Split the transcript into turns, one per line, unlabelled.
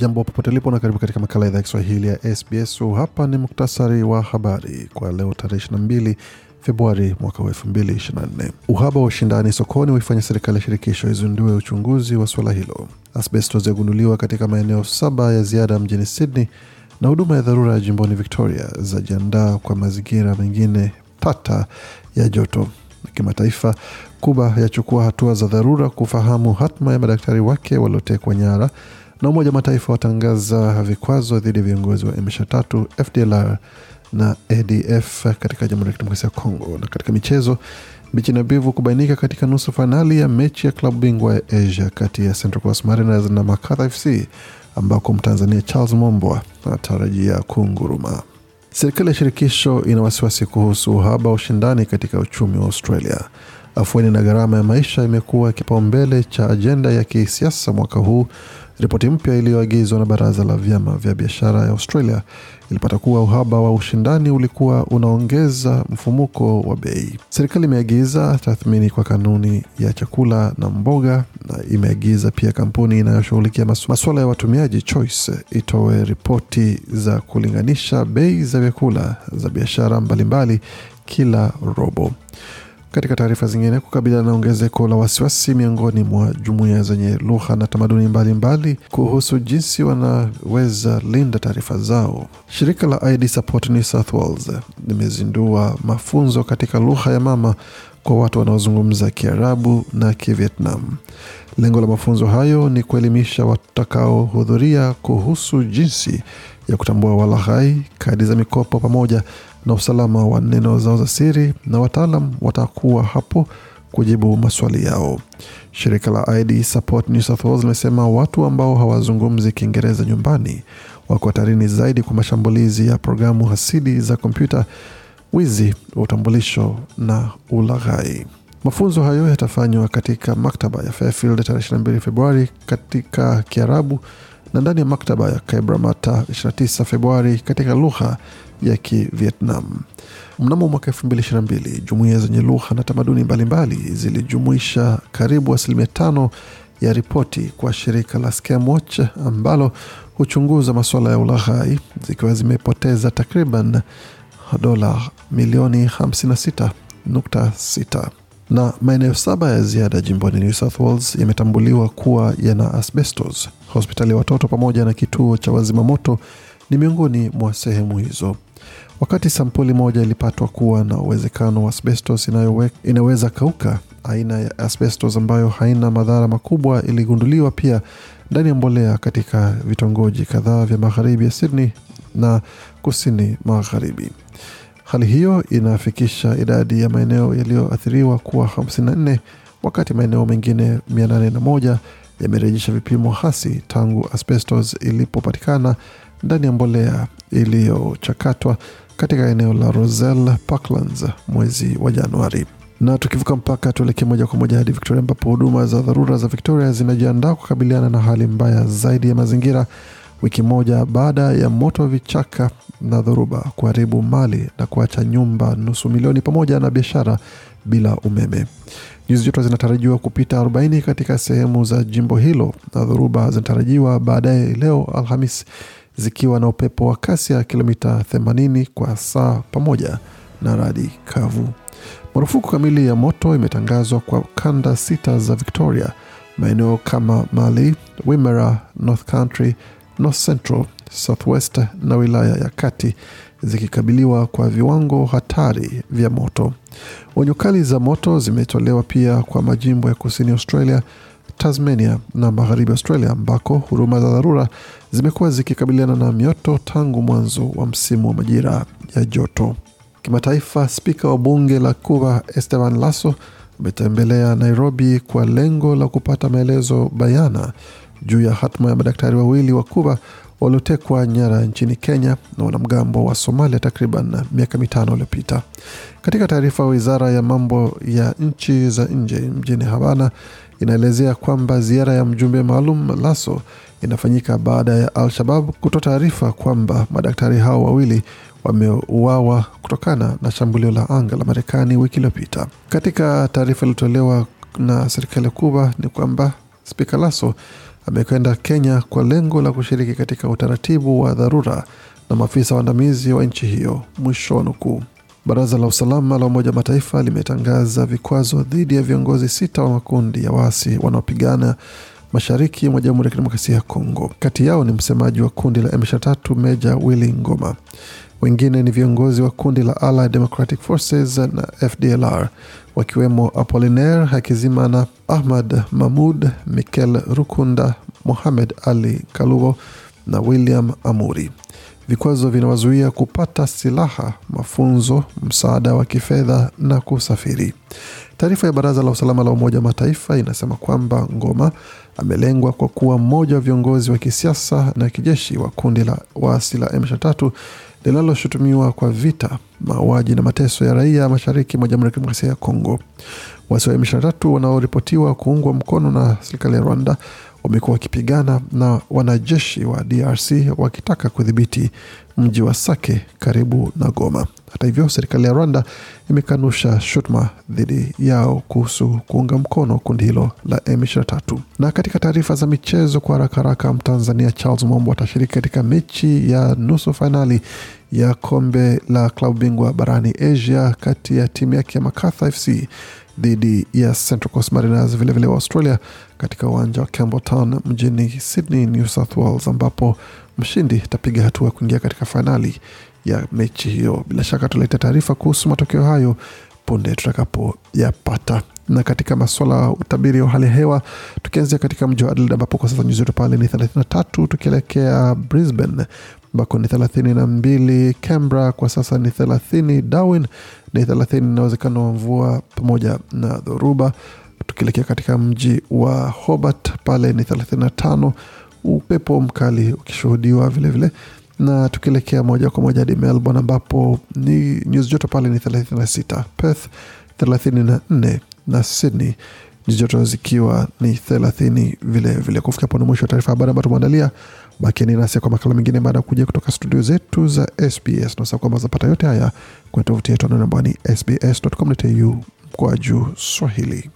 Jambo popote lipo na karibu katika makala idhaa ya Kiswahili ya SBS. Hapa ni muktasari wa habari kwa leo tarehe 22 Februari mwaka wa 2024. Uhaba wa ushindani sokoni waifanya serikali ya shirikisho izundue uchunguzi wa suala hilo. Asbestos yagunduliwa katika maeneo saba ya ziada mjini Sydney, na huduma ya dharura ya jimboni Victoria zajiandaa kwa mazingira mengine tata ya joto. Kimataifa, Kuba yachukua hatua za dharura kufahamu hatma ya madaktari wake waliotekwa nyara na Umoja Mataifa watangaza vikwazo dhidi ya viongozi wa M23, FDLR na ADF katika Jamhuri ya Kidemokrasia ya Kongo. Na katika michezo, bichi na bivu kubainika katika nusu fainali ya mechi ya klabu bingwa ya Asia kati ya Central Coast Mariners na Makadha FC ambako Mtanzania Charles Mombwa anatarajia kunguruma. Serikali ya shirikisho ina wasiwasi kuhusu uhaba wa ushindani katika uchumi wa Australia. Afueni na gharama ya maisha imekuwa kipaumbele cha ajenda ya kisiasa mwaka huu. Ripoti mpya iliyoagizwa na baraza la vyama vya biashara ya Australia ilipata kuwa uhaba wa ushindani ulikuwa unaongeza mfumuko wa bei. Serikali imeagiza tathmini kwa kanuni ya chakula na mboga, na imeagiza pia kampuni inayoshughulikia masuala ya watumiaji Choice itoe ripoti za kulinganisha bei za vyakula za biashara mbalimbali kila robo. Katika taarifa zingine, kukabiliana na ongezeko la wasiwasi miongoni mwa jumuiya zenye lugha na tamaduni mbalimbali mbali kuhusu jinsi wanaweza linda taarifa zao, shirika la ID Support New South Wales limezindua mafunzo katika lugha ya mama kwa watu wanaozungumza Kiarabu na Kivietnam. Lengo la mafunzo hayo ni kuelimisha watakaohudhuria kuhusu jinsi ya kutambua walaghai, kadi za mikopo pamoja na usalama wa neno zao za siri, na wataalam watakuwa hapo kujibu maswali yao. Shirika la ID Support New South Wales limesema watu ambao hawazungumzi Kiingereza nyumbani wako hatarini zaidi kwa mashambulizi ya programu hasidi za kompyuta, wizi wa utambulisho na ulaghai. Mafunzo hayo yatafanywa katika maktaba ya Fairfield tarehe 22 Februari katika Kiarabu na ndani ya maktaba ya Cabramatta 29 Februari katika lugha ya Kivietnam. Mnamo mwaka 2022 jumuiya zenye lugha na tamaduni mbalimbali zilijumuisha karibu asilimia tano ya ripoti kwa shirika la Scamwatch ambalo huchunguza masuala ya ulaghai zikiwa zimepoteza takriban dola milioni 56.6 na maeneo saba ya ziada jimboni New South Wales yametambuliwa kuwa yana asbestos. Hospitali ya watoto pamoja na kituo cha wazima moto ni miongoni mwa sehemu hizo. Wakati sampuli moja ilipatwa kuwa na uwezekano wa asbestos inaweza kauka, aina ya asbestos ambayo haina madhara makubwa iligunduliwa pia ndani ya mbolea katika vitongoji kadhaa vya magharibi ya Sydney na kusini magharibi. Hali hiyo inafikisha idadi ya maeneo yaliyoathiriwa kuwa 54 wakati maeneo mengine 801 yamerejesha vipimo hasi tangu asbestos ilipopatikana ndani ya mbolea iliyochakatwa katika eneo la Roselle Parklands mwezi wa Januari. Na tukivuka mpaka tuelekee moja kwa moja hadi Victoria ambapo huduma za dharura za Victoria zinajiandaa kukabiliana na hali mbaya zaidi ya mazingira wiki moja baada ya moto wa vichaka na dhoruba kuharibu mali na kuacha nyumba nusu milioni pamoja na biashara bila umeme. Nyuzi joto zinatarajiwa kupita 40 katika sehemu za jimbo hilo na dhoruba zinatarajiwa baadaye leo Alhamis zikiwa na upepo wa kasi ya kilomita 80 kwa saa pamoja na radi kavu. Marufuku kamili ya moto imetangazwa kwa kanda sita za Victoria, maeneo kama Mali, Wimmera, North Country, North Central, Southwest na wilaya ya kati zikikabiliwa kwa viwango hatari vya moto. Onyo kali za moto zimetolewa pia kwa majimbo ya kusini Australia, Tasmania na magharibi Australia, ambako huduma za dharura zimekuwa zikikabiliana na mioto tangu mwanzo wa msimu wa majira ya joto. Kimataifa, spika wa bunge la Cuba Esteban Lasso ametembelea Nairobi kwa lengo la kupata maelezo bayana juu ya hatma ya madaktari wawili wa Kuba waliotekwa nyara nchini Kenya na wanamgambo wa Somalia takriban miaka mitano iliyopita. Katika taarifa, wizara ya mambo ya nchi za nje mjini Havana inaelezea kwamba ziara ya mjumbe maalum Lasso inafanyika baada ya Al-Shabab kutoa taarifa kwamba madaktari hao wawili wameuawa kutokana na shambulio la anga la Marekani wiki iliyopita. Katika taarifa iliyotolewa na serikali ya Kuba ni kwamba spika Lasso amekwenda Kenya kwa lengo la kushiriki katika utaratibu wa dharura na maafisa waandamizi wa nchi hiyo, mwisho wa nukuu. Baraza la usalama la Umoja Mataifa limetangaza vikwazo dhidi ya viongozi sita wa makundi ya waasi wanaopigana mashariki mwa Jamhuri ya Kidemokrasia ya Kongo. Kati yao ni msemaji wa kundi la M23 Meja Willy Ngoma. Wengine ni viongozi wa kundi la Allied Democratic Forces na FDLR wakiwemo Apollinaire Hakizimana, Ahmad Mahmud, Mikel Rukunda, Mohamed Ali Kalubo na William Amuri. Vikwazo vinawazuia kupata silaha, mafunzo, msaada wa kifedha na kusafiri. Taarifa ya Baraza la Usalama la Umoja wa Mataifa inasema kwamba Ngoma amelengwa kwa kuwa mmoja wa viongozi wa kisiasa na kijeshi wa kundi la waasi la M23 linaloshutumiwa kwa vita, mauaji na mateso ya raia mashariki mwa Jamhuri ya Kidemokrasia ya Kongo. Waasi wa M23 wanaoripotiwa kuungwa mkono na serikali ya Rwanda wamekuwa wakipigana na wanajeshi wa DRC wakitaka kudhibiti mji wa Sake karibu na Goma. Hata hivyo, serikali ya Rwanda imekanusha shutuma dhidi yao kuhusu kuunga mkono kundi hilo la M23. Na katika taarifa za michezo kwa haraka haraka, Mtanzania Charles Mombo atashiriki katika mechi ya nusu fainali ya kombe la klabu bingwa barani Asia kati ya timu yake ya Makatha FC dhidi ya Central Coast Mariners vilevile wa Australia katika uwanja wa Campbelltown mjini Sydney, New South Wales, ambapo mshindi atapiga hatua kuingia katika fainali ya mechi hiyo. Bila shaka tuleta taarifa kuhusu matokeo hayo punde tutakapoyapata. Na katika masuala ya utabiri wa hali ya hewa, tukianzia katika mji wa Adelaide ambapo kwa sasa nyuzi joto pale ni 33, tukielekea Brisbane ambako ni thelathini na mbili, Canberra kwa sasa ni thelathini, Darwin ni thelathini na uwezekano wa mvua pamoja na dhoruba. Tukielekea katika mji wa Hobart pale ni thelathini na tano, upepo mkali ukishuhudiwa vilevile na tukielekea moja kwa moja hadi Melbourne ambapo ni nyuzi joto pale ni 36, Perth 34 na Sydney nyuzi joto zikiwa ni 30 vilevile. Kufikia hapo ni mwisho wa taarifa habari ambayo tumeandalia. Bakieni nasi kwa makala mengine baada ya kuja kutoka studio zetu za SBS na kwamba zapata yote haya kwenye tovuti yetu ambao ni sbs.com.au kwa juu Swahili.